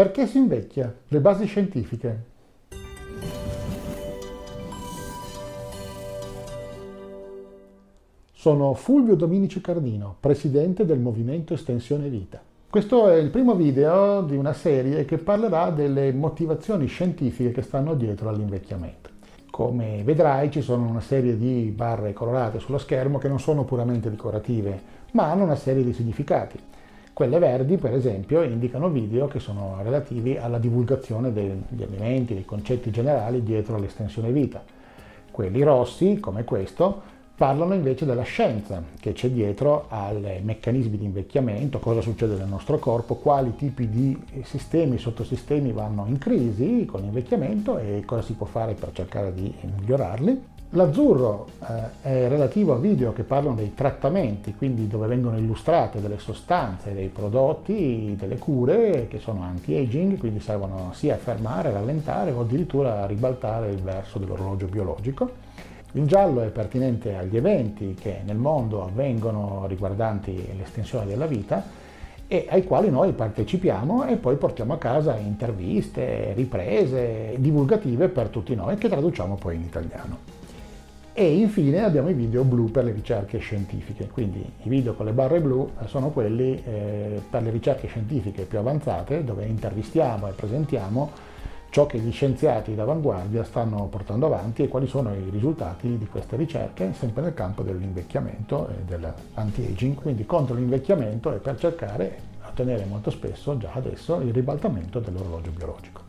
Perché si invecchia? Le basi scientifiche. Sono Fulvio Dominici Cardino, presidente del Movimento Estensione Vita. Questo è il primo video di una serie che parlerà delle motivazioni scientifiche che stanno dietro all'invecchiamento. Come vedrai ci sono una serie di barre colorate sullo schermo che non sono puramente decorative, ma hanno una serie di significati. Quelle verdi, per esempio, indicano video che sono relativi alla divulgazione degli elementi, dei concetti generali dietro all'estensione vita. Quelli rossi, come questo, parlano invece della scienza che c'è dietro ai meccanismi di invecchiamento, cosa succede nel nostro corpo, quali tipi di sistemi, sottosistemi vanno in crisi con l'invecchiamento e cosa si può fare per cercare di migliorarli. L'azzurro eh, è relativo a video che parlano dei trattamenti, quindi dove vengono illustrate delle sostanze, dei prodotti, delle cure che sono anti-aging, quindi servono sia a fermare, rallentare o addirittura a ribaltare il verso dell'orologio biologico. Il giallo è pertinente agli eventi che nel mondo avvengono riguardanti l'estensione della vita e ai quali noi partecipiamo e poi portiamo a casa interviste, riprese divulgative per tutti noi che traduciamo poi in italiano. E infine abbiamo i video blu per le ricerche scientifiche, quindi i video con le barre blu sono quelli eh, per le ricerche scientifiche più avanzate dove intervistiamo e presentiamo ciò che gli scienziati d'avanguardia stanno portando avanti e quali sono i risultati di queste ricerche, sempre nel campo dell'invecchiamento e dell'anti-aging, quindi contro l'invecchiamento e per cercare di ottenere molto spesso, già adesso, il ribaltamento dell'orologio biologico.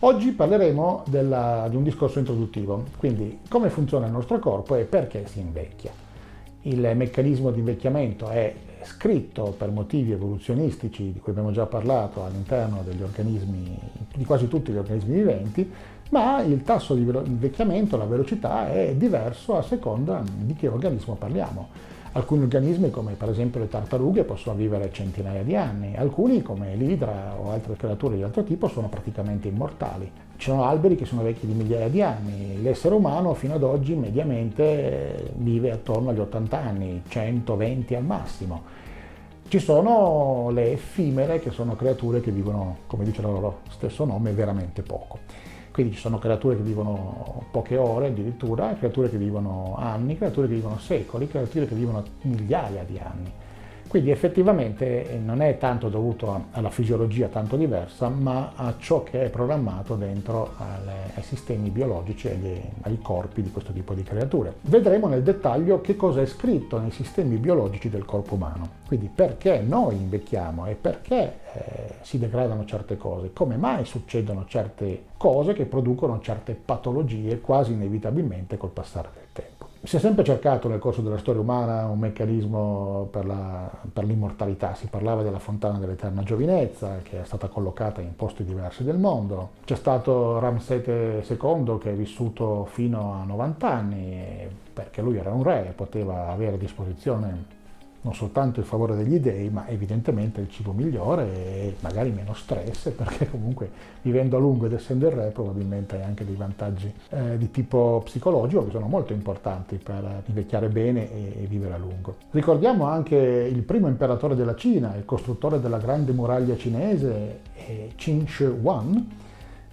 Oggi parleremo della, di un discorso introduttivo, quindi come funziona il nostro corpo e perché si invecchia. Il meccanismo di invecchiamento è scritto per motivi evoluzionistici di cui abbiamo già parlato all'interno degli organismi, di quasi tutti gli organismi viventi, ma il tasso di invecchiamento, la velocità è diverso a seconda di che organismo parliamo. Alcuni organismi, come per esempio le tartarughe, possono vivere centinaia di anni, alcuni, come l'idra o altre creature di altro tipo, sono praticamente immortali. Ci sono alberi che sono vecchi di migliaia di anni, l'essere umano fino ad oggi mediamente vive attorno agli 80 anni, 120 al massimo. Ci sono le effimere, che sono creature che vivono, come dice il loro stesso nome, veramente poco. Quindi ci sono creature che vivono poche ore addirittura, creature che vivono anni, creature che vivono secoli, creature che vivono migliaia di anni. Quindi effettivamente eh, non è tanto dovuto alla fisiologia tanto diversa, ma a ciò che è programmato dentro alle, ai sistemi biologici e ai corpi di questo tipo di creature. Vedremo nel dettaglio che cosa è scritto nei sistemi biologici del corpo umano. Quindi perché noi invecchiamo e perché eh, si degradano certe cose, come mai succedono certe cose che producono certe patologie quasi inevitabilmente col passare del tempo. Si è sempre cercato nel corso della storia umana un meccanismo per, l'immortalità, si parlava della fontana dell'eterna giovinezza che è stata collocata in posti diversi del mondo. C'è stato Ramsete II che è vissuto fino a 90 anni perché lui era un re e poteva avere a disposizione non soltanto il favore degli dei, ma evidentemente il cibo migliore e magari meno stress, perché comunque vivendo a lungo ed essendo il re probabilmente hai anche dei vantaggi eh, di tipo psicologico che sono molto importanti per invecchiare bene e, e, vivere a lungo. Ricordiamo anche il primo imperatore della Cina, il costruttore della grande muraglia cinese, eh, Qin Shi Huang,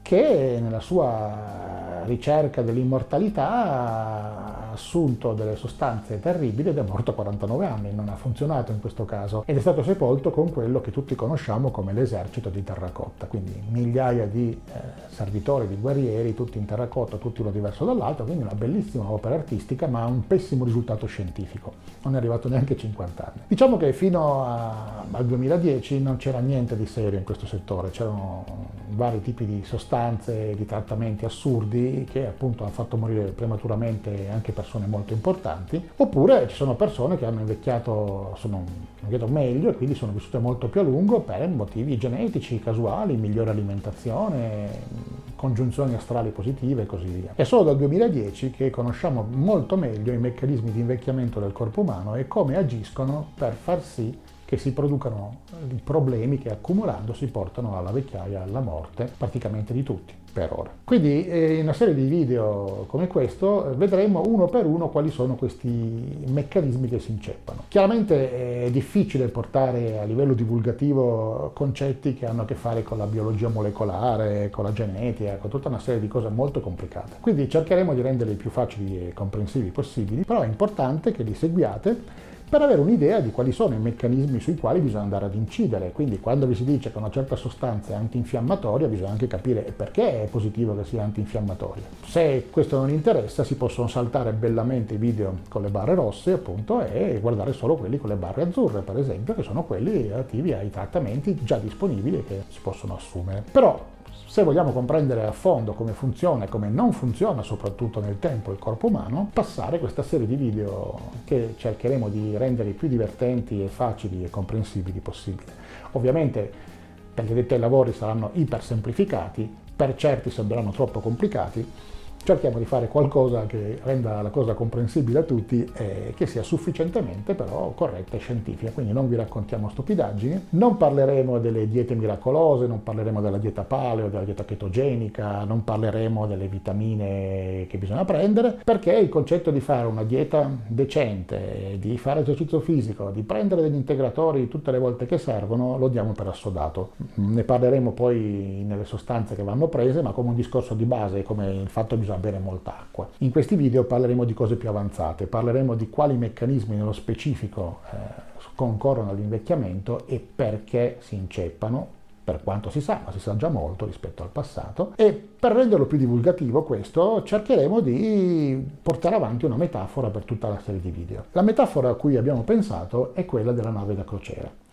che nella sua ricerca dell'immortalità ha assunto delle sostanze terribili ed è morto a 49 anni, non ha funzionato in questo caso ed è stato sepolto con quello che tutti conosciamo come l'esercito di terracotta, quindi migliaia di eh, servitori, di guerrieri, tutti in terracotta, tutti uno diverso dall'altro, quindi una bellissima opera artistica ma un pessimo risultato scientifico, non è arrivato neanche a 50 anni. Diciamo che fino a, al 2010 non c'era niente di serio in questo settore, c'erano vari tipi di sostanze sostanze, di trattamenti assurdi che appunto hanno fatto morire prematuramente anche persone molto importanti, oppure ci sono persone che hanno invecchiato, sono invecchiato meglio e quindi sono vissute molto più a lungo per motivi genetici, casuali, migliore alimentazione, congiunzioni astrali positive e così via. È solo dal 2010 che conosciamo molto meglio i meccanismi di invecchiamento del corpo umano e come agiscono per far sì che si producano problemi che accumulandosi portano alla vecchiaia, alla morte praticamente di tutti per ora. Quindi eh, in una serie di video come questo vedremo uno per uno quali sono questi meccanismi che si inceppano. Chiaramente è difficile portare a livello divulgativo concetti che hanno a che fare con la biologia molecolare, con la genetica, con tutta una serie di cose molto complicate. Quindi cercheremo di renderli più facili e comprensivi possibili, però è importante che li seguiate per avere un'idea di quali sono i meccanismi sui quali bisogna andare ad incidere. Quindi quando vi si dice che una certa sostanza è antinfiammatoria bisogna anche capire perché è positivo che sia antinfiammatoria. Se questo non interessa si possono saltare bellamente i video con le barre rosse appunto e guardare solo quelli con le barre azzurre per esempio che sono quelli relativi ai trattamenti già disponibili che si possono assumere. Però se vogliamo comprendere a fondo come funziona e come non funziona, soprattutto nel tempo, il corpo umano, passare questa serie di video che cercheremo di rendere più divertenti e facili e comprensibili possibile. Ovviamente per gli addetti ai lavori saranno iper semplificati, per certi sembreranno troppo complicati, cerchiamo di fare qualcosa che renda la cosa comprensibile a tutti e che sia sufficientemente però corretta e scientifica. Quindi non vi raccontiamo stupidaggini, non parleremo delle diete miracolose, non parleremo della dieta paleo, della dieta chetogenica, non parleremo delle vitamine che bisogna prendere, perché il concetto di fare una dieta decente, di fare esercizio fisico, di prendere degli integratori tutte le volte che servono, lo diamo per assodato. Ne parleremo poi nelle sostanze che vanno prese, ma come un discorso di base, come il fatto che bisogna bisogna bere molta acqua. In questi video parleremo di cose più avanzate, parleremo di quali meccanismi nello specifico eh, concorrono all'invecchiamento e perché si inceppano, per quanto si sa, ma si sa già molto rispetto al passato, e per renderlo più divulgativo questo cercheremo di portare avanti una metafora per tutta la serie di video. La metafora a cui abbiamo pensato è quella della nave da crociera.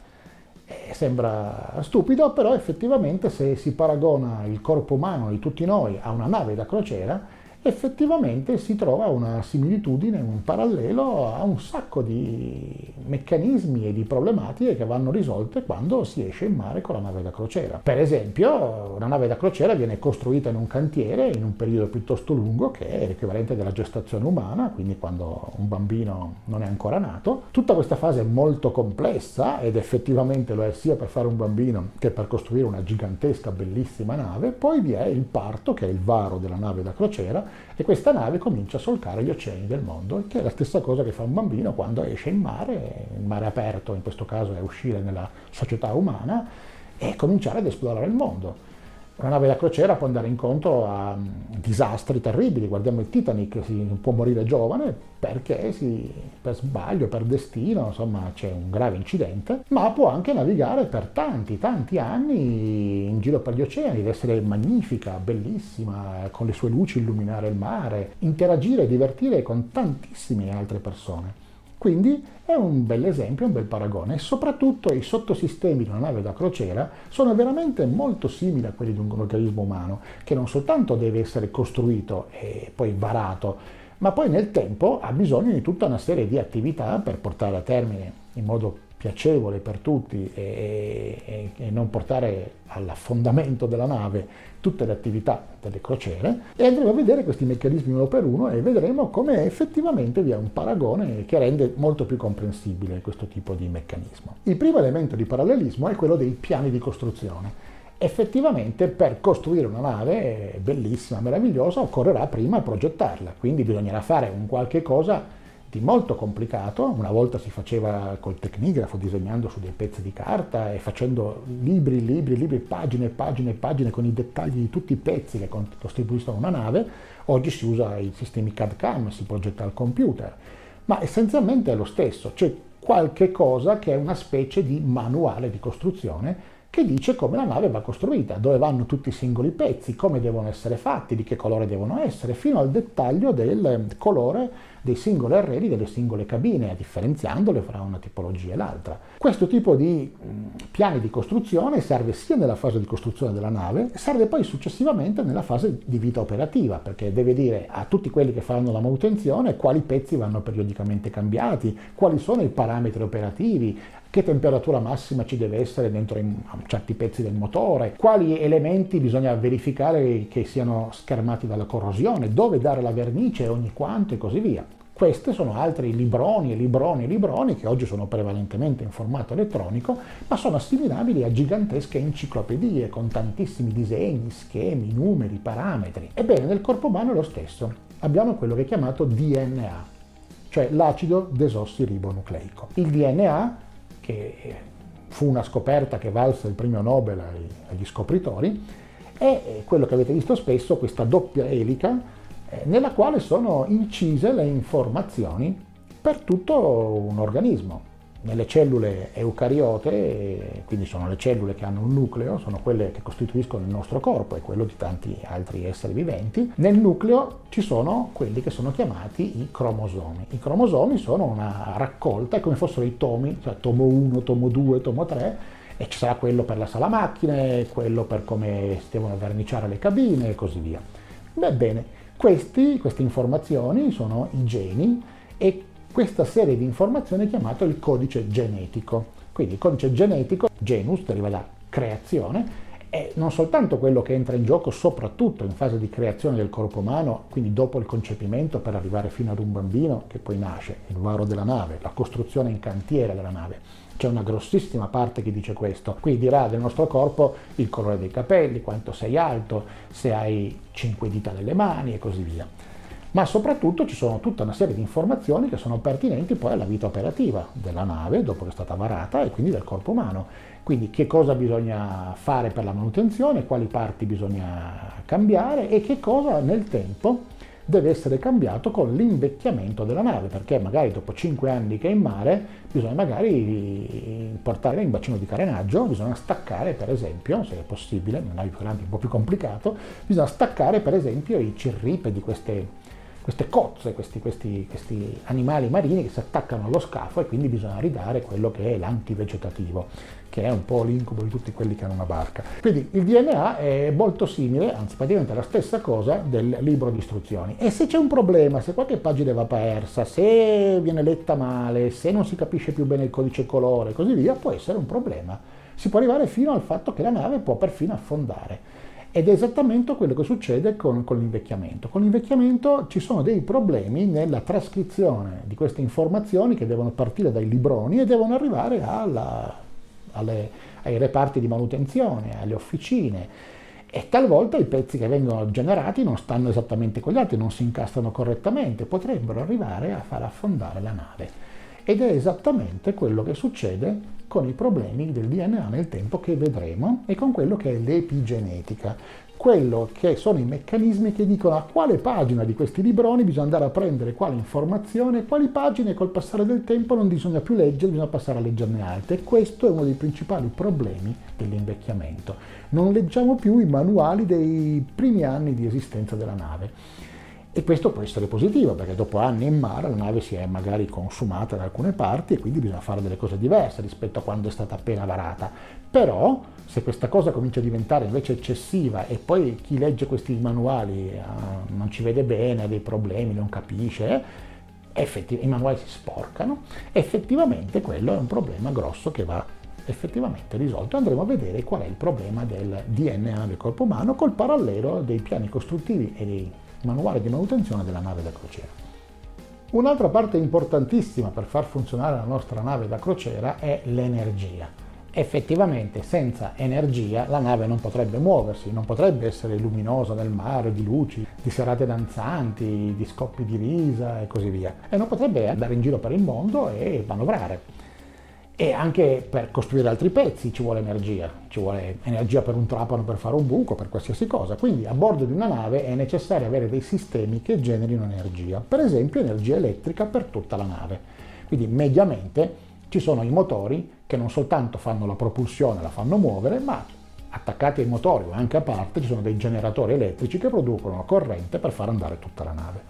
Eh, sembra stupido, però effettivamente se si paragona il corpo umano di tutti noi a una nave da crociera, effettivamente si trova una similitudine, un parallelo a un sacco di meccanismi e di problematiche che vanno risolte quando si esce in mare con la nave da crociera. Per esempio, una nave da crociera viene costruita in un cantiere in un periodo piuttosto lungo, che è l'equivalente della gestazione umana, quindi quando un bambino non è ancora nato. Tutta questa fase è molto complessa ed effettivamente lo è sia per fare un bambino che per costruire una gigantesca, bellissima nave. Poi vi è il parto, che è il varo della nave da crociera, e questa nave comincia a solcare gli oceani del mondo, che è la stessa cosa che fa un bambino quando esce in mare, il mare aperto in questo caso è uscire nella società umana e cominciare ad esplorare il mondo. Una nave da crociera può andare incontro a mm, disastri terribili, guardiamo il Titanic, si può morire giovane perché si, per sbaglio, per destino, insomma c'è un grave incidente, ma può anche navigare per tanti, tanti anni in giro per gli oceani, deve essere magnifica, bellissima, con le sue luci illuminare il mare, interagire e divertire con tantissime altre persone. Quindi è un bel esempio, un bel paragone. E soprattutto i sottosistemi di una nave da crociera sono veramente molto simili a quelli di un organismo umano, che non soltanto deve essere costruito e poi varato, ma poi nel tempo ha bisogno di tutta una serie di attività per portare a termine in modo piacevole per tutti e, e, e non portare all'affondamento della nave tutte le attività delle crociere e andremo a vedere questi meccanismi uno per uno e vedremo come effettivamente vi è un paragone che rende molto più comprensibile questo tipo di meccanismo. Il primo elemento di parallelismo è quello dei piani di costruzione. Effettivamente per costruire una nave bellissima, meravigliosa, occorrerà prima progettarla, quindi bisognerà fare un qualche cosa di molto complicato, una volta si faceva col tecnigrafo disegnando su dei pezzi di carta e facendo libri, libri, libri, pagine pagine pagine con i dettagli di tutti i pezzi che costituiscono una nave, oggi si usa i sistemi CAD-CAM, si progetta al computer, ma essenzialmente è lo stesso, c'è qualche cosa che è una specie di manuale di costruzione che dice come la nave va costruita, dove vanno tutti i singoli pezzi, come devono essere fatti, di che colore devono essere, fino al dettaglio del colore dei singoli arredi delle singole cabine, differenziandole fra una tipologia e l'altra. Questo tipo di piani di costruzione serve sia nella fase di costruzione della nave, serve poi successivamente nella fase di vita operativa, perché deve dire a tutti quelli che fanno la manutenzione quali pezzi vanno periodicamente cambiati, quali sono i parametri operativi, che temperatura massima ci deve essere dentro certi pezzi del motore, quali elementi bisogna verificare che siano schermati dalla corrosione, dove dare la vernice ogni quanto e così via. Questi sono altri libroni e libroni e libroni che oggi sono prevalentemente in formato elettronico, ma sono assimilabili a gigantesche enciclopedie con tantissimi disegni, schemi, numeri, parametri. Ebbene, nel corpo umano è lo stesso. Abbiamo quello che è chiamato DNA, cioè l'acido desossiribonucleico. Il DNA, che fu una scoperta che valse il premio Nobel agli scopritori, è quello che avete visto spesso, questa doppia elica eh, nella quale sono incise le informazioni per tutto un organismo. Nelle cellule eucariote, quindi sono le cellule che hanno un nucleo, sono quelle che costituiscono il nostro corpo e quello di tanti altri esseri viventi, nel nucleo ci sono quelli che sono chiamati i cromosomi. I cromosomi sono una raccolta, è come fossero i tomi, cioè tomo 1, tomo 2, tomo 3, e ci sarà quello per la sala macchine, quello per come si devono verniciare le cabine e così via. Ebbene, questi, queste informazioni sono i geni e questa serie di informazioni è chiamata il codice genetico. Quindi il codice genetico, genus, deriva da creazione, è non soltanto quello che entra in gioco soprattutto in fase di creazione del corpo umano, quindi dopo il concepimento per arrivare fino ad un bambino che poi nasce, il varo della nave, la costruzione in cantiere della nave, c'è una grossissima parte che dice questo. Qui dirà del nostro corpo il colore dei capelli, quanto sei alto, se hai cinque dita nelle mani e così via. Ma soprattutto ci sono tutta una serie di informazioni che sono pertinenti poi alla vita operativa della nave dopo che è stata varata e quindi del corpo umano. Quindi che cosa bisogna fare per la manutenzione, quali parti bisogna cambiare e che cosa nel tempo deve essere cambiato con l'invecchiamento della nave, perché magari dopo 5 anni che è in mare bisogna magari portare in bacino di carenaggio, bisogna staccare per esempio, se è possibile, in navi più grandi è un po' più complicato, bisogna staccare per esempio i cirripedi, queste, queste cozze, questi, questi, questi animali marini che si attaccano allo scafo e quindi bisogna ridare quello che è l'antivegetativo che è un po' l'incubo di tutti quelli che hanno una barca. Quindi il DNA è molto simile, anzi praticamente la stessa cosa del libro di istruzioni. E se c'è un problema, se qualche pagina va persa, se viene letta male, se non si capisce più bene il codice colore e così via, può essere un problema. Si può arrivare fino al fatto che la nave può perfino affondare. Ed è esattamente quello che succede con, con, l'invecchiamento. Con l'invecchiamento ci sono dei problemi nella trascrizione di queste informazioni che devono partire dai libroni e devono arrivare alla alle, ai reparti di manutenzione, alle officine e talvolta i pezzi che vengono generati non stanno esattamente con gli altri, non si incastrano correttamente, potrebbero arrivare a far affondare la nave. Ed è esattamente quello che succede con i problemi del DNA nel tempo che vedremo e con quello che è l'epigenetica quello che sono i meccanismi che dicono a quale pagina di questi libroni bisogna andare a prendere quale informazione quali pagine col passare del tempo non bisogna più leggere, bisogna passare a leggerne altre. E questo è uno dei principali problemi dell'invecchiamento. Non leggiamo più i manuali dei primi anni di esistenza della nave. E questo può essere positivo perché dopo anni in mare la nave si è magari consumata da alcune parti e quindi bisogna fare delle cose diverse rispetto a quando è stata appena varata. Però se questa cosa comincia a diventare invece eccessiva e poi chi legge questi manuali eh, non ci vede bene, ha dei problemi, non capisce, effetti, i manuali si sporcano, effettivamente quello è un problema grosso che va effettivamente risolto. Andremo a vedere qual è il problema del DNA del corpo umano col parallelo dei piani costruttivi e dei manuale di manutenzione della nave da crociera. Un'altra parte importantissima per far funzionare la nostra nave da crociera è l'energia. Effettivamente senza energia la nave non potrebbe muoversi, non potrebbe essere luminosa nel mare, di luci, di serate danzanti, di scoppi di risa e così via. E non potrebbe andare in giro per il mondo e manovrare e anche per costruire altri pezzi ci vuole energia, ci vuole energia per un trapano per fare un buco, per qualsiasi cosa. Quindi a bordo di una nave è necessario avere dei sistemi che generino energia, per esempio energia elettrica per tutta la nave. Quindi mediamente ci sono i motori che non soltanto fanno la propulsione, la fanno muovere, ma attaccati ai motori o anche a parte ci sono dei generatori elettrici che producono la corrente per far andare tutta la nave.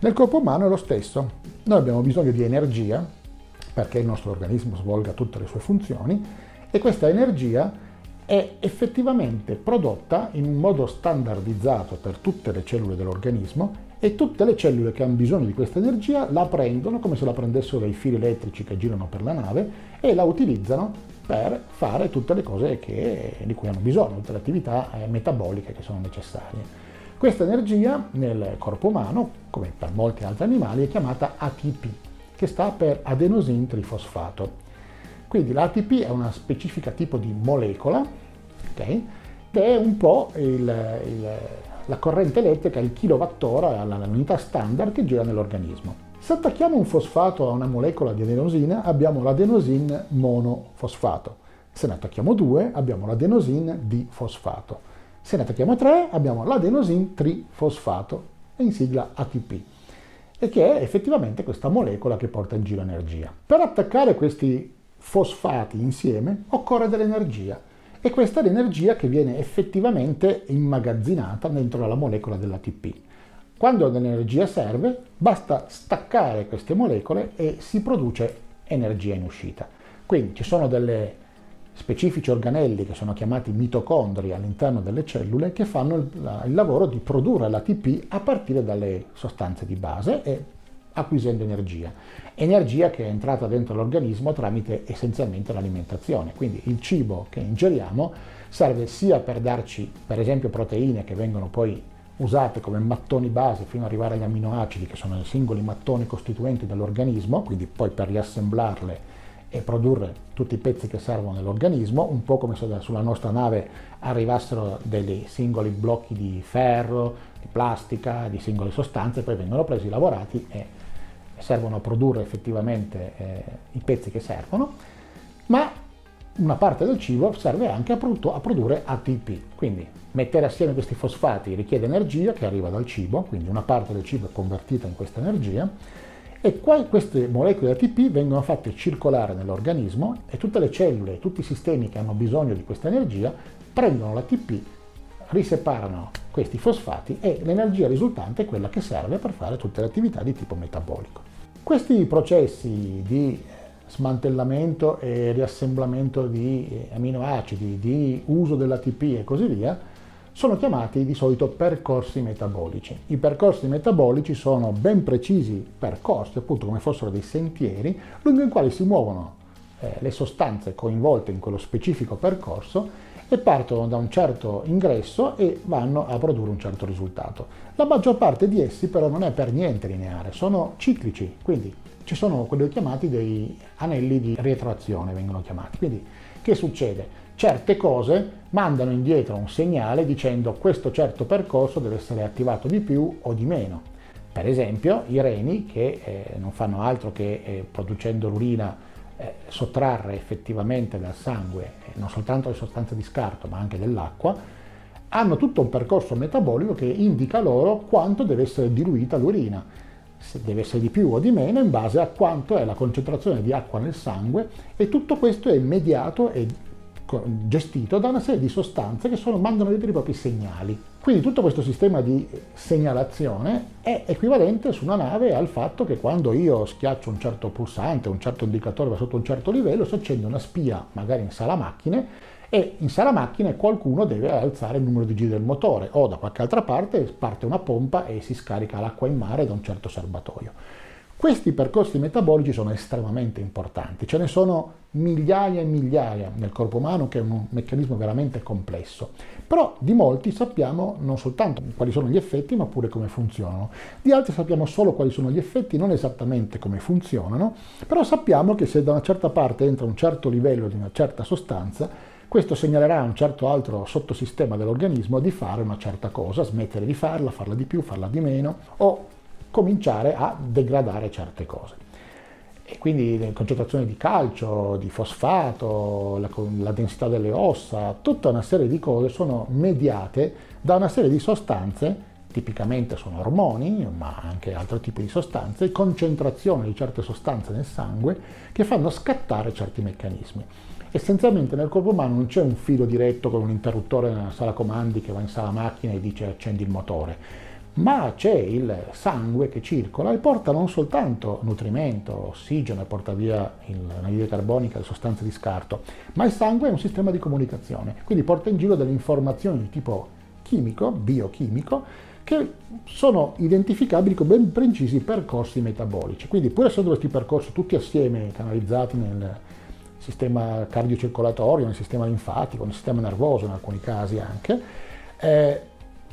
Nel corpo umano è lo stesso. Noi abbiamo bisogno di energia perché il nostro organismo svolga tutte le sue funzioni e questa energia è effettivamente prodotta in un modo standardizzato per tutte le cellule dell'organismo e tutte le cellule che hanno bisogno di questa energia la prendono come se la prendessero dai fili elettrici che girano per la nave e la utilizzano per fare tutte le cose che, di cui hanno bisogno, tutte le attività eh, metaboliche che sono necessarie. Questa energia nel corpo umano, come per molti altri animali, è chiamata ATP, che sta per adenosin trifosfato. Quindi l'ATP è una specifica tipo di molecola, okay, che è un po' il, il, la corrente elettrica, il kilowattora, l'unità standard che gira nell'organismo. Se attacchiamo un fosfato a una molecola di adenosina abbiamo l'adenosin monofosfato. Se ne attacchiamo due abbiamo l'adenosin difosfato. Se ne attacchiamo tre abbiamo l'adenosin trifosfato, in sigla ATP, e che è effettivamente questa molecola che porta in giro energia. Per attaccare questi fosfati insieme occorre dell'energia e questa è l'energia che viene effettivamente immagazzinata dentro la molecola dell'ATP. Quando l'energia serve, basta staccare queste molecole e si produce energia in uscita. Quindi ci sono delle specifici organelli che sono chiamati mitocondri all'interno delle cellule che fanno il, lavoro di produrre l'ATP a partire dalle sostanze di base e acquisendo energia. Energia che è entrata dentro l'organismo tramite essenzialmente l'alimentazione. Quindi il cibo che ingeriamo serve sia per darci, per esempio, proteine che vengono poi usate come mattoni base fino ad arrivare agli amminoacidi, che sono i singoli mattoni costituenti dell'organismo, quindi poi per riassemblarle e produrre tutti i pezzi che servono nell'organismo, un po' come se sulla nostra nave arrivassero dei singoli blocchi di ferro, di plastica, di singole sostanze, poi vengono presi, lavorati e servono a produrre effettivamente eh, i pezzi che servono, ma una parte del cibo serve anche a, a produrre ATP, quindi mettere assieme questi fosfati richiede energia che arriva dal cibo, quindi una parte del cibo è convertita in questa energia e qua queste molecole di ATP vengono fatte circolare nell'organismo e tutte le cellule, tutti i sistemi che hanno bisogno di questa energia prendono l'ATP, riseparano questi fosfati e l'energia risultante è quella che serve per fare tutte le attività di tipo metabolico. Questi processi di smantellamento e riassemblamento di aminoacidi, di uso dell'ATP e così via, sono chiamati di solito percorsi metabolici. I percorsi metabolici sono ben precisi percorsi, appunto come fossero dei sentieri, lungo i quali si muovono eh, le sostanze coinvolte in quello specifico percorso e partono da un certo ingresso e vanno a produrre un certo risultato. La maggior parte di essi però non è per niente lineare, sono ciclici, quindi ci sono quelli chiamati dei anelli di retroazione, vengono chiamati. Quindi che succede? Certe cose mandano indietro un segnale dicendo questo certo percorso deve essere attivato di più o di meno. Per esempio i reni che eh, non fanno altro che eh, producendo l'urina eh, sottrarre effettivamente dal sangue eh, non soltanto le sostanze di scarto ma anche dell'acqua, hanno tutto un percorso metabolico che indica loro quanto deve essere diluita l'urina, se deve essere di più o di meno in base a quanto è la concentrazione di acqua nel sangue e tutto questo è mediato e gestito da una serie di sostanze che sono, mandano veri e propri segnali. Quindi tutto questo sistema di segnalazione è equivalente su una nave al fatto che quando io schiaccio un certo pulsante, un certo indicatore va sotto un certo livello, si accende una spia, magari in sala macchine, e in sala macchine qualcuno deve alzare il numero di giri del motore o da qualche altra parte parte una pompa e si scarica l'acqua in mare da un certo serbatoio. Questi percorsi metabolici sono estremamente importanti, ce ne sono migliaia e migliaia nel corpo umano che è un meccanismo veramente complesso, però di molti sappiamo non soltanto quali sono gli effetti ma pure come funzionano, di altri sappiamo solo quali sono gli effetti, non esattamente come funzionano, però sappiamo che se da una certa parte entra un certo livello di una certa sostanza, questo segnalerà a un certo altro sottosistema dell'organismo di fare una certa cosa, smettere di farla, farla di più, farla di meno o cominciare a degradare certe cose. E quindi le concentrazioni di calcio, di fosfato, la, la, densità delle ossa, tutta una serie di cose sono mediate da una serie di sostanze, tipicamente sono ormoni, ma anche altri tipi di sostanze, concentrazione di certe sostanze nel sangue che fanno scattare certi meccanismi. Essenzialmente nel corpo umano non c'è un filo diretto con un interruttore nella sala comandi che va in sala macchina e dice accendi il motore ma c'è il sangue che circola e porta non soltanto nutrimento, ossigeno e porta via l'anidride carbonica, le sostanze di scarto, ma il sangue è un sistema di comunicazione, quindi porta in giro delle informazioni di tipo chimico, biochimico, che sono identificabili con ben precisi percorsi metabolici. Quindi pur essendo questi percorsi tutti assieme canalizzati nel sistema cardiocircolatorio, nel sistema linfatico, nel sistema nervoso in alcuni casi anche, eh,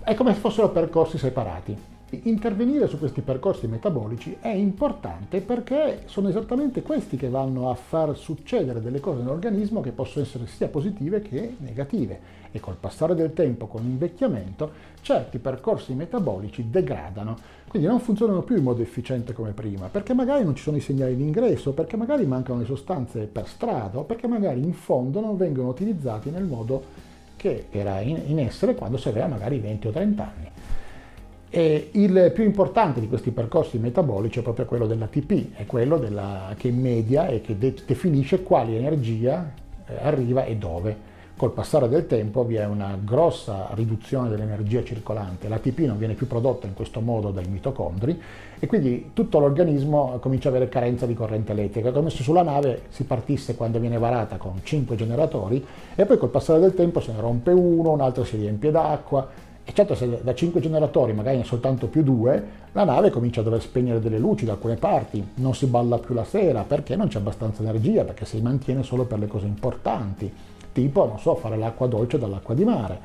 È come se fossero percorsi separati. Intervenire su questi percorsi metabolici è importante perché sono esattamente questi che vanno a far succedere delle cose nell'organismo che possono essere sia positive che negative e col passare del tempo, con l'invecchiamento, certi percorsi metabolici degradano, quindi non funzionano più in modo efficiente come prima, perché magari non ci sono i segnali di ingresso, perché magari mancano le sostanze per strada o perché magari in fondo non vengono utilizzati nel modo che era in essere quando si aveva magari 20 o 30 anni. E il più importante di questi percorsi metabolici è proprio quello dell'ATP, è quello della, che media e che de- definisce quale energia eh, arriva e dove. Col passare del tempo vi è una grossa riduzione dell'energia circolante, l'ATP non viene più prodotta in questo modo dai mitocondri e quindi tutto l'organismo comincia ad avere carenza di corrente elettrica, come se sulla nave si partisse quando viene varata con 5 generatori e poi col passare del tempo se ne rompe uno, un altro si riempie d'acqua. E certo se da 5 generatori magari ne soltanto più due, la nave comincia a dover spegnere delle luci da alcune parti, non si balla più la sera perché non c'è abbastanza energia, perché si mantiene solo per le cose importanti, tipo, non so, fare l'acqua dolce dall'acqua di mare.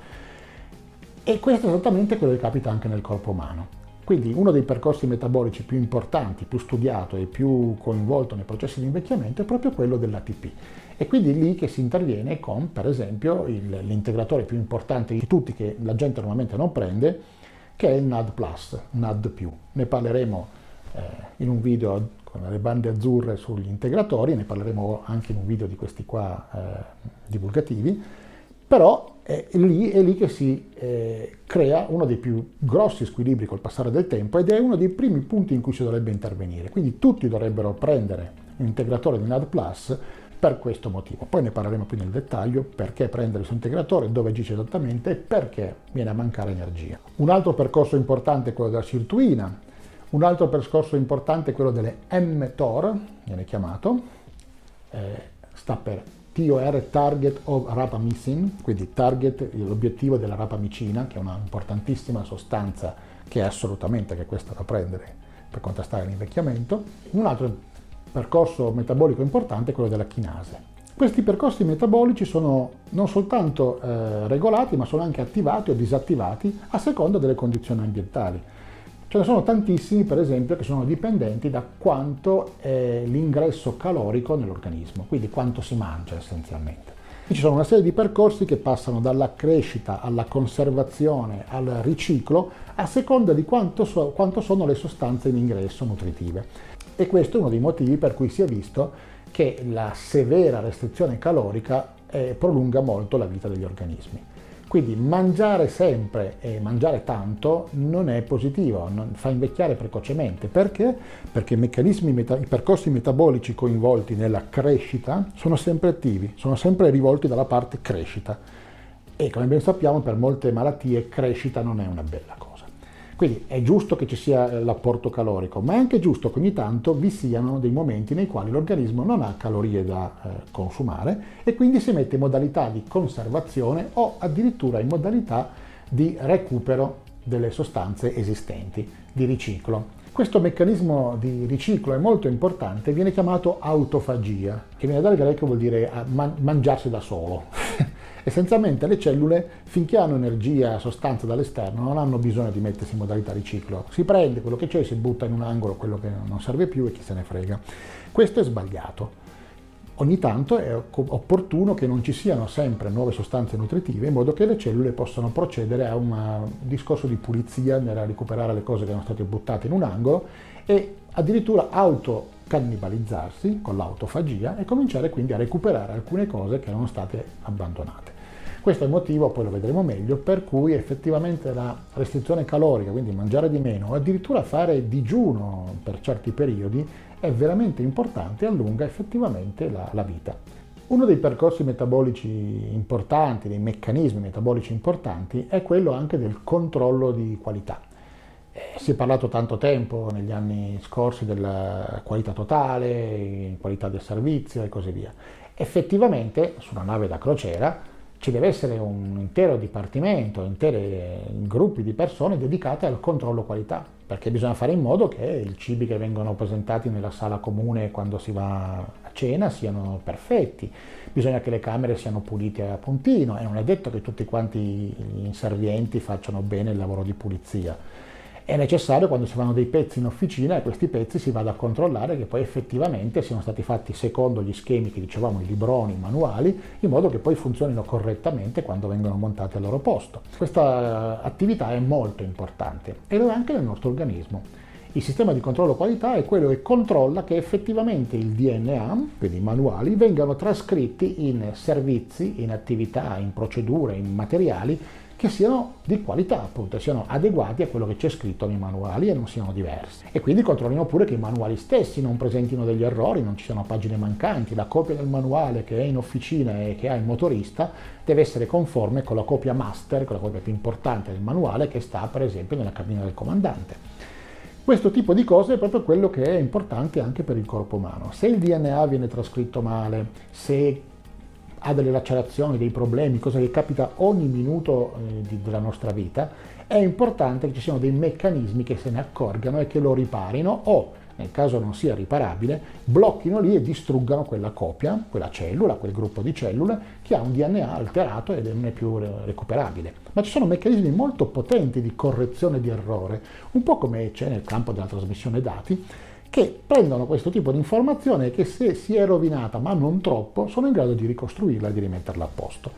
E questo è esattamente quello che capita anche nel corpo umano. Quindi uno dei percorsi metabolici più importanti, più studiato e più coinvolto nei processi di invecchiamento è proprio quello dell'ATP. E quindi lì che si interviene con, per esempio, il, l'integratore più importante di tutti che la gente normalmente non prende, che è il NAD+, NAD+. Ne parleremo eh, in un video con le bande azzurre sugli integratori, ne parleremo anche in un video di questi qua eh, divulgativi, però è lì, è lì che si eh, crea uno dei più grossi squilibri col passare del tempo ed è uno dei primi punti in cui si dovrebbe intervenire. Quindi tutti dovrebbero prendere un integratore di NAD Plus per questo motivo. Poi ne parleremo più nel dettaglio, perché prendere questo integratore, dove agisce esattamente e perché viene a mancare energia. Un altro percorso importante è quello della sirtuina, un altro percorso importante è quello delle mTOR, viene chiamato, eh, sta per TOR Target of Rapamycin, quindi target, l'obiettivo della rapamicina, che è una importantissima sostanza che è assolutamente che questa da prendere per contrastare l'invecchiamento. Un altro percorso metabolico importante è quello della chinase. Questi percorsi metabolici sono non soltanto eh, regolati, ma sono anche attivati o disattivati a seconda delle condizioni ambientali. Ce ne sono tantissimi, per esempio, che sono dipendenti da quanto è l'ingresso calorico nell'organismo, quindi quanto si mangia essenzialmente. Ci sono una serie di percorsi che passano dalla crescita alla conservazione al riciclo a seconda di quanto, so, quanto sono le sostanze in ingresso nutritive. E questo è uno dei motivi per cui si è visto che la severa restrizione calorica eh, prolunga molto la vita degli organismi. Quindi mangiare sempre e mangiare tanto non è positivo, non, fa invecchiare precocemente. Perché? Perché i, meta, i percorsi metabolici coinvolti nella crescita sono sempre attivi, sono sempre rivolti dalla parte crescita. E come ben sappiamo per molte malattie crescita non è una bella. Quindi è giusto che ci sia eh, l'apporto calorico, ma è anche giusto che ogni tanto vi siano dei momenti nei quali l'organismo non ha calorie da eh, consumare e quindi si mette in modalità di conservazione o addirittura in modalità di recupero delle sostanze esistenti, di riciclo. Questo meccanismo di riciclo è molto importante, viene chiamato autofagia, che viene dal greco vuol dire eh, mangiarsi da solo. Essenzialmente le cellule, finché hanno energia, sostanza dall'esterno, non hanno bisogno di mettersi in modalità riciclo. Si prende quello che c'è, si butta in un angolo quello che non serve più e chi se ne frega. Questo è sbagliato. Ogni tanto è opportuno che non ci siano sempre nuove sostanze nutritive in modo che le cellule possano procedere a un discorso di pulizia nel recuperare le cose che erano state buttate in un angolo e addirittura auto cannibalizzarsi con l'autofagia e cominciare quindi a recuperare alcune cose che erano state abbandonate. Questo è il motivo, poi lo vedremo meglio, per cui effettivamente la restrizione calorica, quindi mangiare di meno, o addirittura fare digiuno per certi periodi, è veramente importante e allunga effettivamente la, la vita. Uno dei percorsi metabolici importanti, dei meccanismi metabolici importanti, è quello anche del controllo di qualità. Eh, si è parlato tanto tempo negli anni scorsi della qualità totale, qualità del servizio e così via. Effettivamente su una nave da crociera ci deve essere un intero dipartimento, interi gruppi di persone dedicate al controllo qualità, perché bisogna fare in modo che i cibi che vengono presentati nella sala comune quando si va cena siano perfetti, bisogna che le camere siano pulite a puntino e non è detto che tutti quanti gli inservienti facciano bene il lavoro di pulizia è necessario quando si fanno dei pezzi in officina e questi pezzi si vada a controllare che poi effettivamente siano stati fatti secondo gli schemi che dicevamo, i libroni, i manuali, in modo che poi funzionino correttamente quando vengono montati al loro posto. Questa attività è molto importante e lo è anche nel nostro organismo. Il sistema di controllo qualità è quello che controlla che effettivamente il DNA, quindi i manuali, vengano trascritti in servizi, in attività, in procedure, in materiali che siano di qualità, appunto, siano adeguati a quello che c'è scritto nei manuali e non siano diversi. E quindi controlliamo pure che i manuali stessi non presentino degli errori, non ci siano pagine mancanti, la copia del manuale che è in officina e che ha il motorista deve essere conforme con la copia master, con la copia più importante del manuale che sta per esempio nella cabina del comandante. Questo tipo di cose è proprio quello che è importante anche per il corpo umano. Se il DNA viene trascritto male, se ha delle lacerazioni, dei problemi, cosa che capita ogni minuto eh, di, della nostra vita, è importante che ci siano dei meccanismi che se ne accorgano e che lo riparino o, nel caso non sia riparabile, blocchino lì e distruggano quella copia, quella cellula, quel gruppo di cellule che ha un DNA alterato ed non è più recuperabile. Ma ci sono meccanismi molto potenti di correzione di errore, un po' come c'è nel campo della trasmissione dati, che prendono questo tipo di informazione e che se si è rovinata, ma non troppo, sono in grado di ricostruirla e di rimetterla a posto.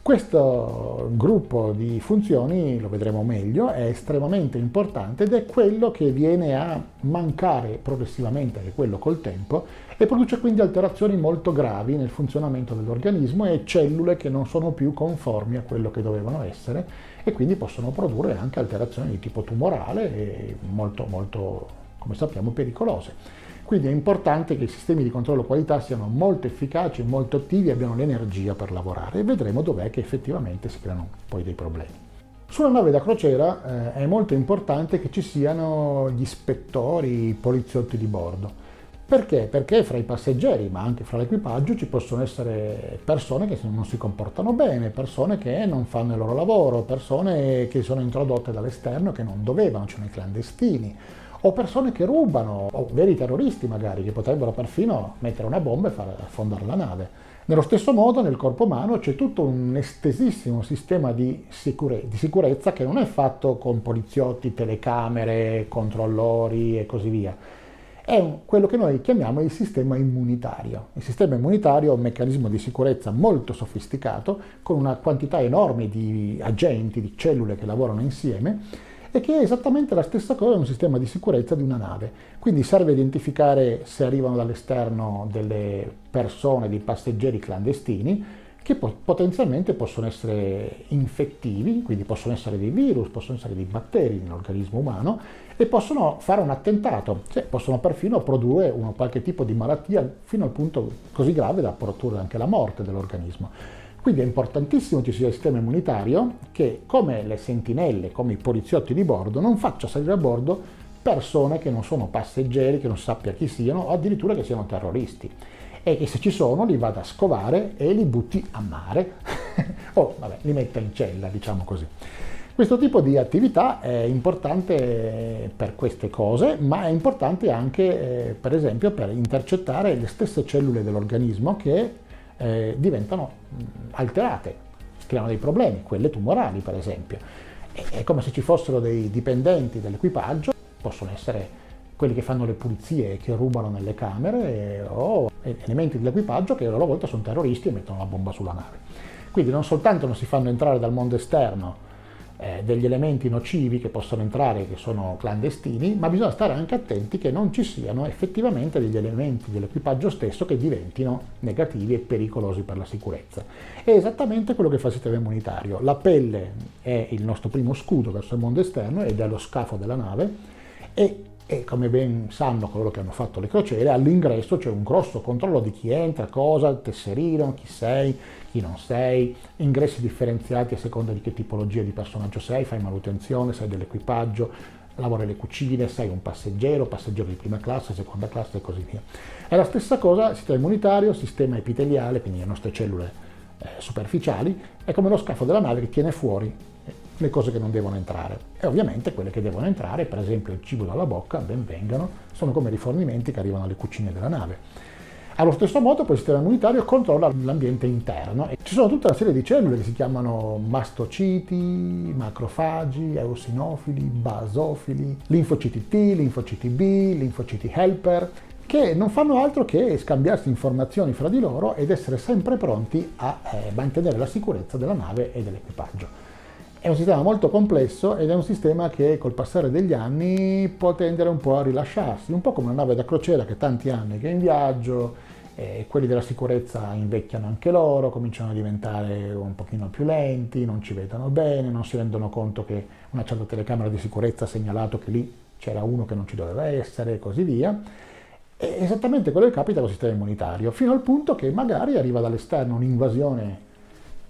Questo gruppo di funzioni, lo vedremo meglio, è estremamente importante ed è quello che viene a mancare progressivamente, che è quello col tempo, e produce quindi alterazioni molto gravi nel funzionamento dell'organismo e cellule che non sono più conformi a quello che dovevano essere e quindi possono produrre anche alterazioni di tipo tumorale molto molto come sappiamo pericolose. Quindi è importante che i sistemi di controllo qualità siano molto efficaci, molto attivi e abbiano l'energia per lavorare e vedremo dov'è che effettivamente si creano poi dei problemi. Sulla nave da crociera eh, è molto importante che ci siano gli ispettori, i poliziotti di bordo. Perché? Perché fra i passeggeri, ma anche fra l'equipaggio, ci possono essere persone che non si comportano bene, persone che non fanno il loro lavoro, persone che sono introdotte dall'esterno che non dovevano, cioè i clandestini o persone che rubano, o veri terroristi magari, che potrebbero perfino mettere una bomba e far affondare la nave. Nello stesso modo nel corpo umano c'è tutto un estesissimo sistema di, sicure- di, sicurezza che non è fatto con poliziotti, telecamere, controllori e così via. È quello che noi chiamiamo il sistema immunitario. Il sistema immunitario è un meccanismo di sicurezza molto sofisticato, con una quantità enorme di agenti, di cellule che lavorano insieme e che è esattamente la stessa cosa in un sistema di sicurezza di una nave. Quindi serve identificare se arrivano dall'esterno delle persone, dei passeggeri clandestini che potenzialmente possono essere infettivi, quindi possono essere dei virus, possono essere dei batteri nell'organismo umano e possono fare un attentato, cioè possono perfino produrre un qualche tipo di malattia fino al punto così grave da produrre anche la morte dell'organismo. Quindi è importantissimo che ci sia il sistema immunitario che, come le sentinelle, come i poliziotti di bordo, non faccia salire a bordo persone che non sono passeggeri, che non sappia chi siano, o addirittura che siano terroristi. E che se ci sono li vada a scovare e li butti a mare, o vabbè, li metta in cella, diciamo così. Questo tipo di attività è importante per queste cose, ma è importante anche, eh, per esempio, per intercettare le stesse cellule dell'organismo che eh, diventano alterate, creano dei problemi, quelle tumorali per esempio. È come se ci fossero dei dipendenti dell'equipaggio, possono essere quelli che fanno le pulizie e che rubano nelle camere o elementi dell'equipaggio che a loro volta sono terroristi e mettono la bomba sulla nave. Quindi non soltanto non si fanno entrare dal mondo esterno eh, degli elementi nocivi che possono entrare, che sono clandestini, ma bisogna stare anche attenti che non ci siano effettivamente degli elementi dell'equipaggio stesso che diventino negativi e pericolosi per la sicurezza. È esattamente quello che fa il sistema immunitario. La pelle è il nostro primo scudo verso il mondo esterno ed è lo scafo della nave e e come ben sanno coloro che hanno fatto le crociere, all'ingresso c'è un grosso controllo di chi entra, cosa, il tesserino, chi sei, chi non sei, ingressi differenziati a seconda di che tipologia di personaggio sei, fai manutenzione, sei dell'equipaggio, lavori alle cucine, sei un passeggero, passeggero di prima classe, seconda classe e così via. È la stessa cosa, sistema immunitario, sistema epiteliale, quindi le nostre cellule eh, superficiali, è come lo scafo della nave che tiene fuori le cose che non devono entrare. E ovviamente quelle che devono entrare, per esempio il cibo dalla bocca, ben vengano, sono come rifornimenti che arrivano alle cucine della nave. Allo stesso modo poi il sistema immunitario controlla l'ambiente interno. Ci sono tutta una serie di cellule che si chiamano mastociti, macrofagi, eosinofili, basofili, linfociti T, linfociti B, linfociti helper, che non fanno altro che scambiarsi informazioni fra di loro ed essere sempre pronti a eh, mantenere la sicurezza della nave e dell'equipaggio. È un sistema molto complesso ed è un sistema che col passare degli anni può tendere un po' a rilasciarsi, un po' come una nave da crociera che tanti anni che è in viaggio, eh, quelli della sicurezza invecchiano anche loro, cominciano a diventare un pochino più lenti, non ci vedono bene, non si rendono conto che una certa telecamera di sicurezza ha segnalato che lì c'era uno che non ci doveva essere e così via. È esattamente quello che capita col sistema immunitario, fino al punto che magari arriva dall'esterno un'invasione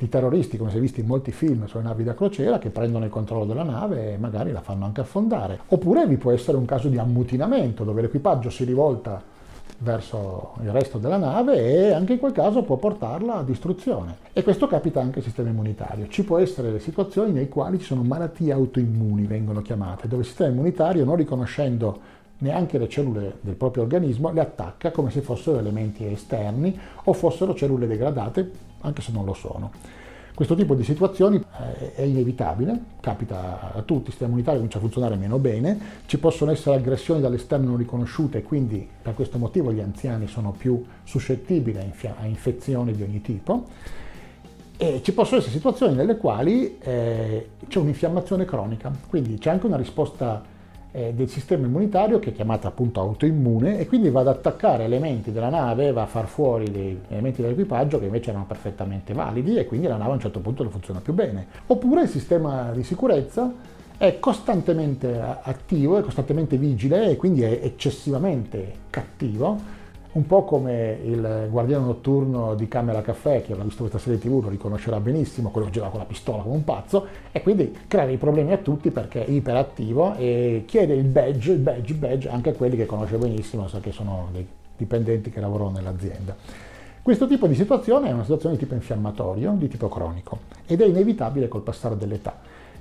di terroristi, come si è visto in molti film sulle navi da crociera, che prendono il controllo della nave e magari la fanno anche affondare. Oppure vi può essere un caso di ammutinamento, dove l'equipaggio si rivolta verso il resto della nave e anche in quel caso può portarla a distruzione. E questo capita anche al sistema immunitario. Ci può essere le situazioni nei quali ci sono malattie autoimmuni, vengono chiamate, dove il sistema immunitario, non riconoscendo neanche le cellule del proprio organismo, le attacca come se fossero elementi esterni o fossero cellule degradate, anche se non lo sono. Questo tipo di situazioni eh, è inevitabile, capita a tutti, il sistema immunitario comincia a funzionare meno bene, ci possono essere aggressioni dall'esterno non riconosciute quindi per questo motivo gli anziani sono più suscettibili a infezioni di ogni tipo e ci possono essere situazioni nelle quali eh, c'è un'infiammazione cronica, quindi c'è anche una risposta eh, del sistema immunitario che è chiamata appunto autoimmune e quindi va ad attaccare elementi della nave, va a far fuori dei elementi dell'equipaggio che invece erano perfettamente validi e quindi la nave a un certo punto non funziona più bene. Oppure il sistema di sicurezza è costantemente attivo, è costantemente vigile e quindi è eccessivamente cattivo un po' come il guardiano notturno di Camera Caffè, che avrà visto questa serie TV, lo riconoscerà benissimo, quello che gira con la pistola come un pazzo, e quindi crea dei problemi a tutti perché è iperattivo e chiede il badge, il badge, il badge, anche a quelli che conosce benissimo, sa che sono dei dipendenti che lavorano nell'azienda. Questo tipo di situazione è una situazione di tipo infiammatorio, di tipo cronico, ed è inevitabile col passare dell'età.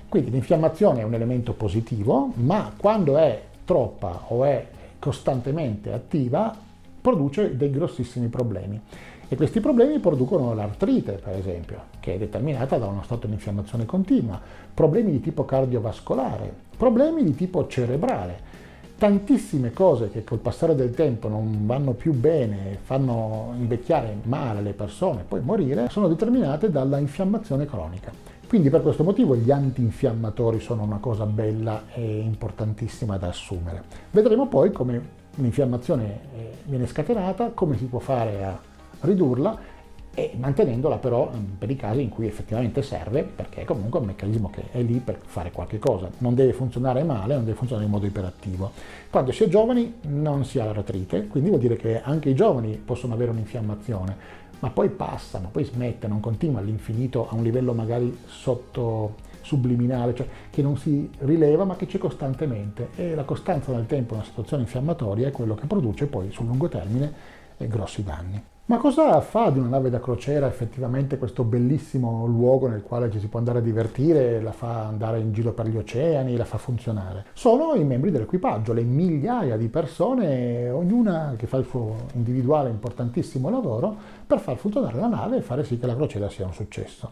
Quindi l'infiammazione è un elemento positivo, ma quando è troppa o è costantemente attiva produce dei grossissimi problemi. E questi problemi producono l'artrite, per esempio, che è determinata da uno stato di infiammazione continua, problemi di tipo cardiovascolare, problemi di tipo cerebrale. Tantissime cose che col passare del tempo non vanno più bene, fanno invecchiare male le persone, poi morire, sono determinate dalla infiammazione cronica. Quindi per questo motivo gli antinfiammatori sono una cosa bella e importantissima da assumere. Vedremo poi come un'infiammazione eh, viene scatenata, come si può fare a ridurla e mantenendola però mm, per i casi in cui effettivamente serve, perché è comunque un meccanismo che è lì per fare qualche cosa, non deve funzionare male, non deve funzionare in modo iperattivo. Quando si è giovani non si ha l'artrite, quindi vuol dire che anche i giovani possono avere un'infiammazione, ma poi passano, poi smette, non continua all'infinito a un livello magari sotto subliminale, cioè che non si rileva ma che c'è costantemente e la costanza nel tempo in una situazione infiammatoria è quello che produce poi sul lungo termine eh, grossi danni. Ma cosa fa di una nave da crociera effettivamente questo bellissimo luogo nel quale ci si può andare a divertire, la fa andare in giro per gli oceani, la fa funzionare? Sono i membri dell'equipaggio, le migliaia di persone, ognuna che fa il suo individuale importantissimo lavoro per far funzionare la nave e fare sì che la crociera sia un successo.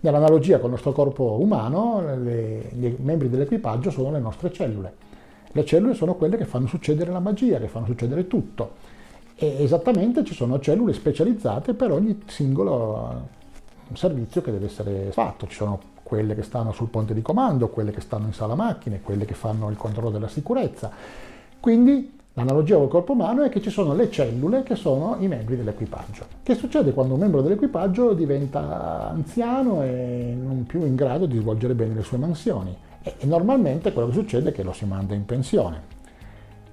Nell'analogia con il nostro corpo umano, i membri dell'equipaggio sono le nostre cellule. Le cellule sono quelle che fanno succedere la magia, che fanno succedere tutto. E esattamente ci sono cellule specializzate per ogni singolo servizio che deve essere fatto. Ci sono quelle che stanno sul ponte di comando, quelle che stanno in sala macchine, quelle che fanno il controllo della sicurezza. Quindi L'analogia col corpo umano è che ci sono le cellule che sono i membri dell'equipaggio. Che succede quando un membro dell'equipaggio diventa anziano e non più in grado di svolgere bene le sue mansioni? E normalmente quello che succede è che lo si manda in pensione.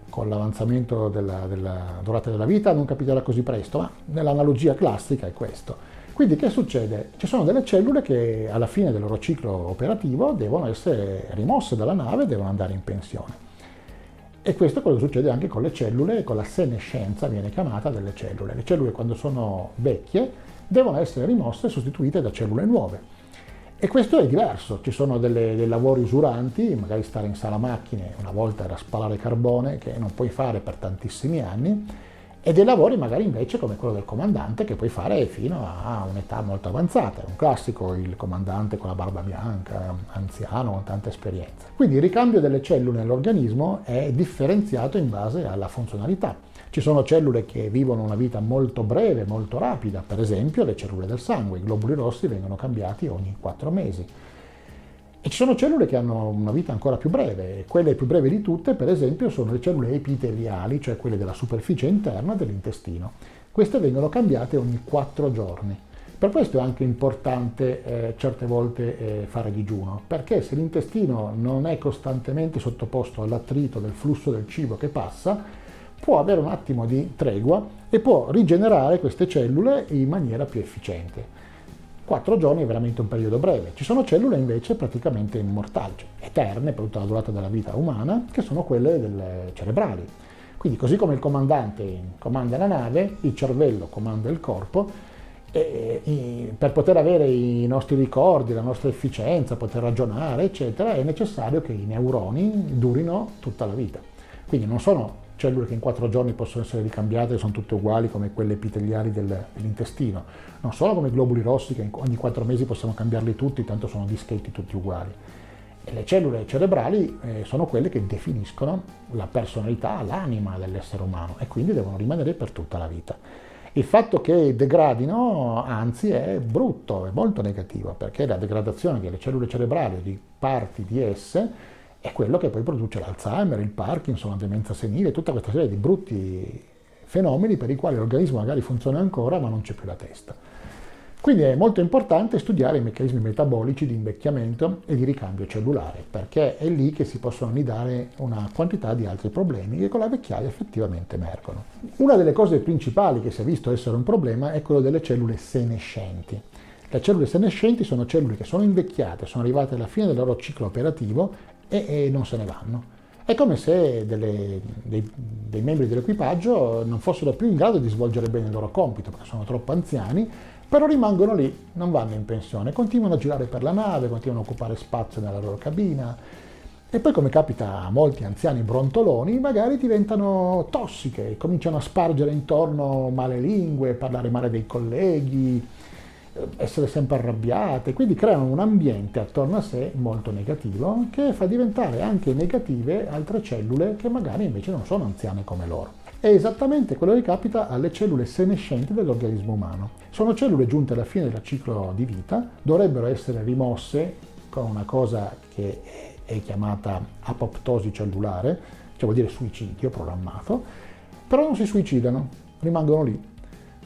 Con l'avanzamento della, della durata della vita non capiterà così presto, ma nell'analogia classica è questo. Quindi che succede? Ci sono delle cellule che alla fine del loro ciclo operativo devono essere rimosse dalla nave e devono andare in pensione. E questo è quello che succede anche con le cellule, con la senescenza viene chiamata delle cellule. Le cellule quando sono vecchie devono essere rimosse e sostituite da cellule nuove. E questo è diverso, ci sono delle, dei lavori usuranti, magari stare in sala macchine, una volta era spalare carbone, che non puoi fare per tantissimi anni, e dei lavori magari invece come quello del comandante che puoi fare fino a un'età molto avanzata. È un classico il comandante con la barba bianca, anziano, con tanta esperienza. Quindi il ricambio delle cellule nell'organismo è differenziato in base alla funzionalità. Ci sono cellule che vivono una vita molto breve, molto rapida, per esempio le cellule del sangue, i globuli rossi vengono cambiati ogni 4 mesi. E ci sono cellule che hanno una vita ancora più breve, quelle più brevi di tutte per esempio sono le cellule epiteliali, cioè quelle della superficie interna dell'intestino. Queste vengono cambiate ogni 4 giorni. Per questo è anche importante eh, certe volte eh, fare digiuno, perché se l'intestino non è costantemente sottoposto all'attrito del flusso del cibo che passa, può avere un attimo di tregua e può rigenerare queste cellule in maniera più efficiente. 4 giorni è veramente un periodo breve. Ci sono cellule invece praticamente immortali, cioè eterne per tutta la durata della vita umana, che sono quelle cerebrali. Quindi così come il comandante comanda la nave, il cervello comanda il corpo, e, e, per poter avere i nostri ricordi, la nostra efficienza, poter ragionare, eccetera, è necessario che i neuroni durino tutta la vita. Quindi non sono cellule che in quattro giorni possono essere ricambiate, sono tutte uguali come quelle epiteliali del, dell'intestino, non solo come i globuli rossi che ogni quattro mesi possiamo cambiarli tutti, tanto sono dischetti tutti uguali. E le cellule cerebrali eh, sono quelle che definiscono la personalità, l'anima dell'essere umano e quindi devono rimanere per tutta la vita. Il fatto che degradino, anzi, è brutto, è molto negativo, perché la degradazione delle cellule cerebrali o di parti di esse è quello che poi produce l'Alzheimer, il Parkinson, la demenza senile, tutta questa serie di brutti fenomeni per i quali l'organismo magari funziona ancora ma non c'è più la testa. Quindi è molto importante studiare i meccanismi metabolici di invecchiamento e di ricambio cellulare, perché è lì che si possono annidare una quantità di altri problemi che con la vecchiaia effettivamente emergono. Una delle cose principali che si è visto essere un problema è quello delle cellule senescenti. Le cellule senescenti sono cellule che sono invecchiate, sono arrivate alla fine del loro ciclo operativo e, e non se ne vanno. È come se delle, dei, dei, membri dell'equipaggio non fossero più in grado di svolgere bene il loro compito perché sono troppo anziani, però rimangono lì, non vanno in pensione, continuano a girare per la nave, continuano a occupare spazio nella loro cabina e poi come capita a molti anziani brontoloni, magari diventano tossiche, cominciano a spargere intorno male lingue, parlare male dei colleghi, essere sempre arrabbiate, quindi creano un ambiente attorno a sé molto negativo che fa diventare anche negative altre cellule che magari invece non sono anziane come loro. È esattamente quello che capita alle cellule senescenti dell'organismo umano. Sono cellule giunte alla fine del ciclo di vita, dovrebbero essere rimosse con una cosa che è chiamata apoptosi cellulare, cioè vuol dire suicidio programmato, però non si suicidano, rimangono lì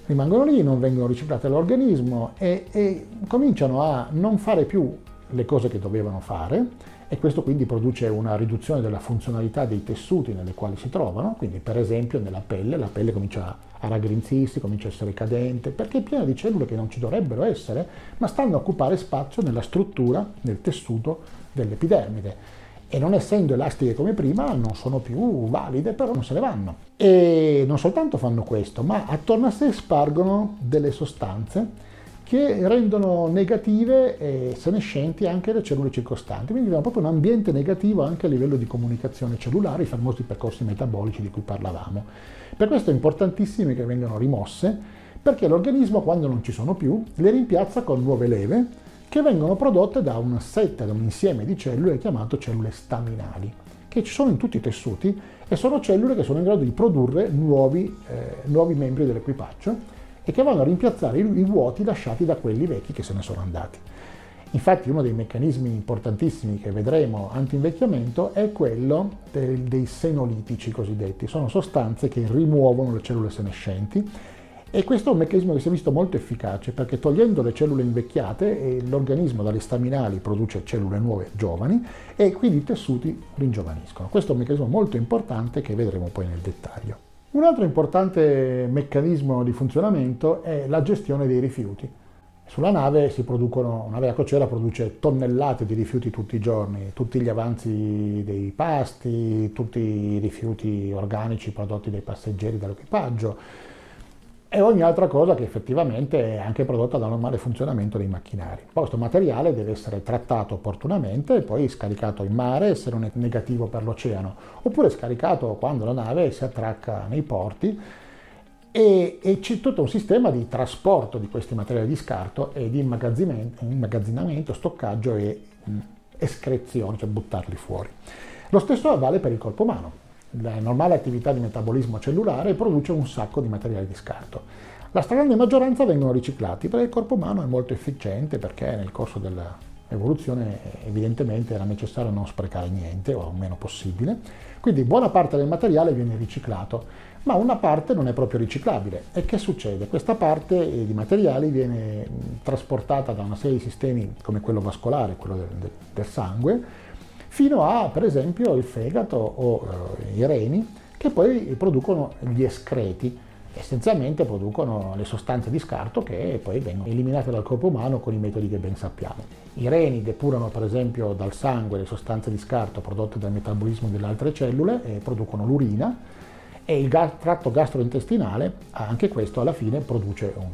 rimangono lì, non vengono riciclate all'organismo e, e cominciano a non fare più le cose che dovevano fare e questo quindi produce una riduzione della funzionalità dei tessuti nelle quali si trovano, quindi per esempio nella pelle, la pelle comincia a raggrinzirsi, comincia a essere cadente, perché è piena di cellule che non ci dovrebbero essere, ma stanno a occupare spazio nella struttura, nel tessuto dell'epidermide e non essendo elastiche come prima non sono più valide, però non se ne vanno. E non soltanto fanno questo, ma attorno a sé spargono delle sostanze che rendono negative e senescenti anche le cellule circostanti, quindi abbiamo proprio un ambiente negativo anche a livello di comunicazione cellulare, i famosi percorsi metabolici di cui parlavamo. Per questo è importantissimo che vengano rimosse, perché l'organismo quando non ci sono più le rimpiazza con nuove leve, che vengono prodotte da un set, da un insieme di cellule chiamato cellule staminali, che ci sono in tutti i tessuti e sono cellule che sono in grado di produrre nuovi, eh, nuovi membri dell'equipaggio e che vanno a rimpiazzare i, vuoti lasciati da quelli vecchi che se ne sono andati. Infatti uno dei meccanismi importantissimi che vedremo anti-invecchiamento è quello dei senolitici cosiddetti. Sono sostanze che rimuovono le cellule senescenti e questo è un meccanismo che si è visto molto efficace perché togliendo le cellule invecchiate eh, l'organismo dalle staminali produce cellule nuove giovani e quindi i tessuti ringiovaniscono. Questo è un meccanismo molto importante che vedremo poi nel dettaglio. Un altro importante meccanismo di funzionamento è la gestione dei rifiuti. Sulla nave si producono, una nave a crociera produce tonnellate di rifiuti tutti i giorni, tutti gli avanzi dei pasti, tutti i rifiuti organici prodotti dai passeggeri dall'equipaggio, e ogni altra cosa che effettivamente è anche prodotta dal normale funzionamento dei macchinari. Poi questo materiale deve essere trattato opportunamente e poi scaricato in mare se non è negativo per l'oceano, oppure scaricato quando la nave si attracca nei porti e, e, c'è tutto un sistema di trasporto di questi materiali di scarto e di immagazzinamento, stoccaggio e escrezione, cioè buttarli fuori. Lo stesso vale per il corpo umano. La normale attività di metabolismo cellulare produce un sacco di materiali di scarto. La stragrande maggioranza vengono riciclati perché il corpo umano è molto efficiente perché nel corso dell'evoluzione evidentemente era necessario non sprecare niente o almeno possibile. Quindi buona parte del materiale viene riciclato ma una parte non è proprio riciclabile. E che succede? Questa parte eh, di materiali viene trasportata da una serie di sistemi come quello vascolare, quello del, del sangue, fino a per esempio il fegato o eh, i reni, che poi producono gli escreti, essenzialmente producono le sostanze di scarto che poi vengono eliminate dal corpo umano con i metodi che ben sappiamo. I reni depurano per esempio dal sangue le sostanze di scarto prodotte dal metabolismo delle altre cellule e producono l'urina e il tratto gastrointestinale, anche questo alla fine produce un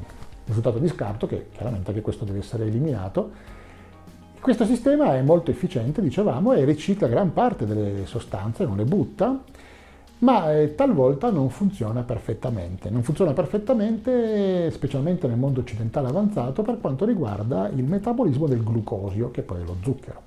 risultato di scarto che chiaramente anche questo deve essere eliminato. Questo sistema è molto efficiente, dicevamo, e ricicla gran parte delle sostanze, non le butta, ma eh, talvolta non funziona perfettamente. Non funziona perfettamente, specialmente nel mondo occidentale avanzato, per quanto riguarda il metabolismo del glucosio, che poi è lo zucchero.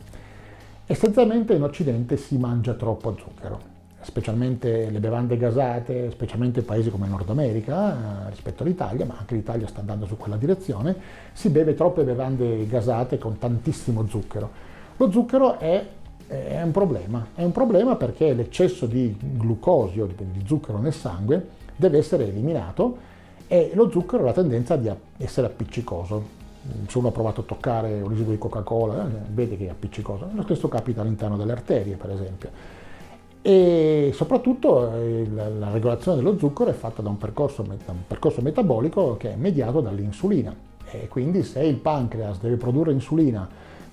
Essenzialmente in Occidente si mangia troppo zucchero specialmente le bevande gasate, specialmente paesi come Nord America eh, rispetto all'Italia, ma anche l'Italia sta andando su quella direzione, si beve troppe bevande gasate con tantissimo zucchero. Lo zucchero è, è un problema, è un problema perché l'eccesso di glucosio, di zucchero nel sangue, deve essere eliminato e lo zucchero ha la tendenza di essere appiccicoso. Se uno ha provato a toccare un residuo di Coca-Cola, eh, vede che è appiccicoso. Lo stesso capita all'interno delle arterie, per esempio e soprattutto eh, la regolazione dello zucchero è fatta da un percorso, un percorso metabolico che è mediato dall'insulina e quindi se il pancreas deve produrre insulina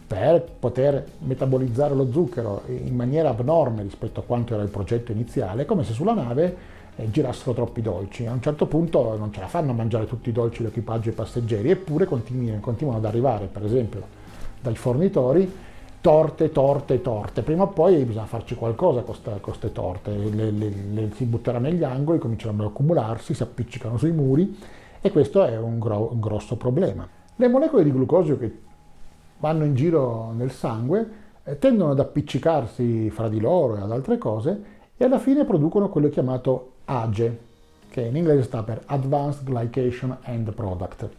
per poter metabolizzare lo zucchero in maniera abnorme rispetto a quanto era il progetto iniziale, è come se sulla nave eh, girassero troppi dolci. A un certo punto non ce la fanno a mangiare tutti i dolci l'equipaggio e i passeggeri, eppure continuano ad arrivare, per esempio, dai fornitori torte, torte, torte. Prima o poi bisogna farci qualcosa con queste torte, le, le, le, si butteranno negli angoli, cominceranno ad accumularsi, si appiccicano sui muri e questo è un, gro- un grosso problema. Le molecole di glucosio che vanno in giro nel sangue eh, tendono ad appiccicarsi fra di loro e ad altre cose e alla fine producono quello chiamato AGE, che in inglese sta per Advanced Glycation End Product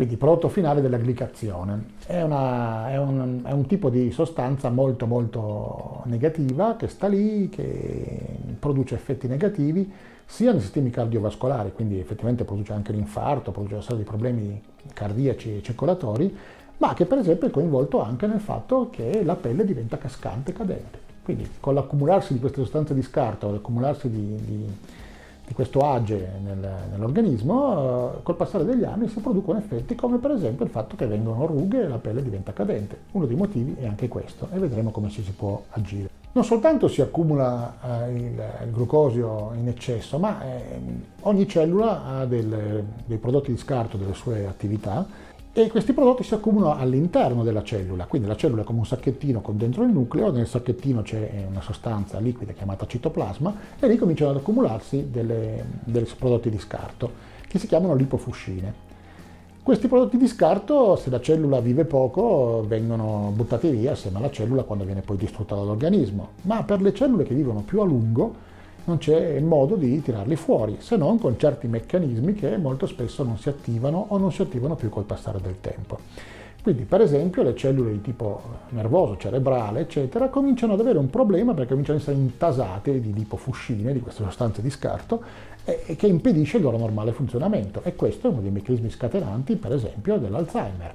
quindi prodotto finale della glicazione. È, una, è, un, è, un, tipo di sostanza molto molto negativa che sta lì, che produce effetti negativi sia nei sistemi cardiovascolari, quindi effettivamente produce anche l'infarto, produce una serie di problemi cardiaci e circolatori, ma che per esempio è coinvolto anche nel fatto che la pelle diventa cascante e cadente. Quindi con l'accumularsi di queste sostanze di scarto, l'accumularsi di, di di questo age nel, nell'organismo, eh, col passare degli anni si producono effetti come per esempio il fatto che vengono rughe e la pelle diventa cadente. Uno dei motivi è anche questo e vedremo come ci si può agire. Non soltanto si accumula eh, il, il, glucosio in eccesso, ma eh, ogni cellula ha del, dei prodotti di scarto delle sue attività e questi prodotti si accumulano all'interno della cellula, quindi la cellula è come un sacchettino con dentro il nucleo, nel sacchettino c'è una sostanza liquida chiamata citoplasma e lì cominciano ad accumularsi dei prodotti di scarto che si chiamano lipofuscine. Questi prodotti di scarto, se la cellula vive poco, vengono buttati via assieme alla cellula quando viene poi distrutta dall'organismo, ma per le cellule che vivono più a lungo non c'è modo di tirarli fuori, se non con certi meccanismi che molto spesso non si attivano o non si attivano più col passare del tempo. Quindi, per esempio, le cellule di tipo nervoso, cerebrale, eccetera, cominciano ad avere un problema perché cominciano ad essere intasate di lipofuscine, di queste sostanze di scarto, e che impedisce il loro normale funzionamento. E questo è uno dei meccanismi scatenanti, per esempio, dell'Alzheimer.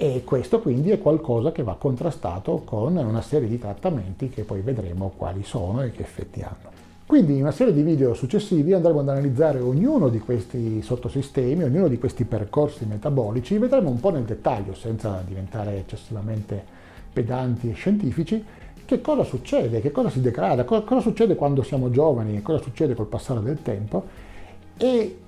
E questo quindi è qualcosa che va contrastato con una serie di trattamenti che poi vedremo quali sono e che effetti hanno. Quindi in una serie di video successivi andremo ad analizzare ognuno di questi sottosistemi, ognuno di questi percorsi metabolici, vedremo un po' nel dettaglio, senza diventare eccessivamente pedanti e scientifici, che cosa succede, che cosa si degrada, cosa, cosa succede quando siamo giovani, cosa succede col passare del tempo e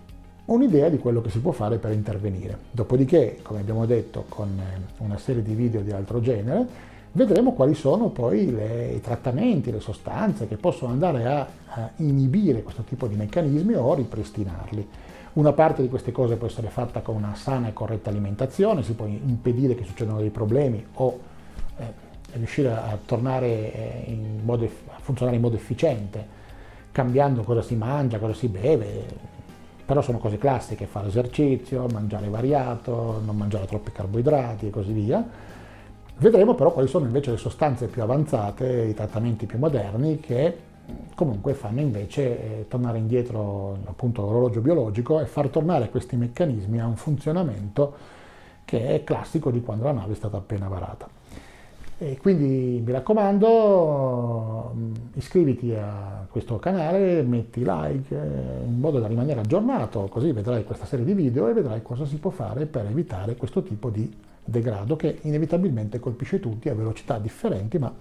un'idea di quello che si può fare per intervenire. Dopodiché, come abbiamo detto, con eh, una serie di video di altro genere, vedremo quali sono poi le, i trattamenti, le sostanze che possono andare a, a inibire questo tipo di meccanismi o ripristinarli. Una parte di queste cose può essere fatta con una sana e corretta alimentazione, si può impedire che succedano dei problemi o eh, riuscire a tornare eh, modo, a funzionare in modo efficiente, cambiando cosa si mangia, cosa si beve, però sono cose classiche, fare esercizio, mangiare variato, non mangiare troppi carboidrati e così via. Vedremo però quali sono invece le sostanze più avanzate, i trattamenti più moderni che comunque fanno invece eh, tornare indietro appunto l'orologio biologico e far tornare questi meccanismi a un funzionamento che è classico di quando la nave è stata appena varata. E quindi mi raccomando, mm, iscriviti a questo canale, metti like eh, in modo da rimanere aggiornato, così vedrai questa serie di video e vedrai cosa si può fare per evitare questo tipo di degrado che inevitabilmente colpisce tutti a velocità differenti, ma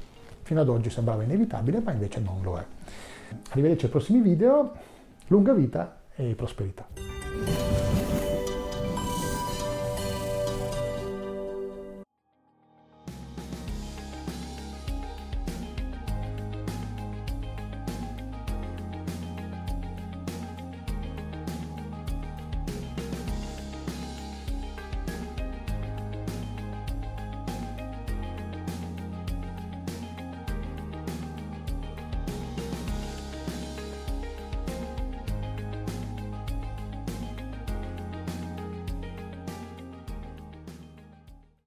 fino ad oggi sembrava inevitabile, ma invece non lo è. Arrivederci ai prossimi video, lunga vita e prosperità.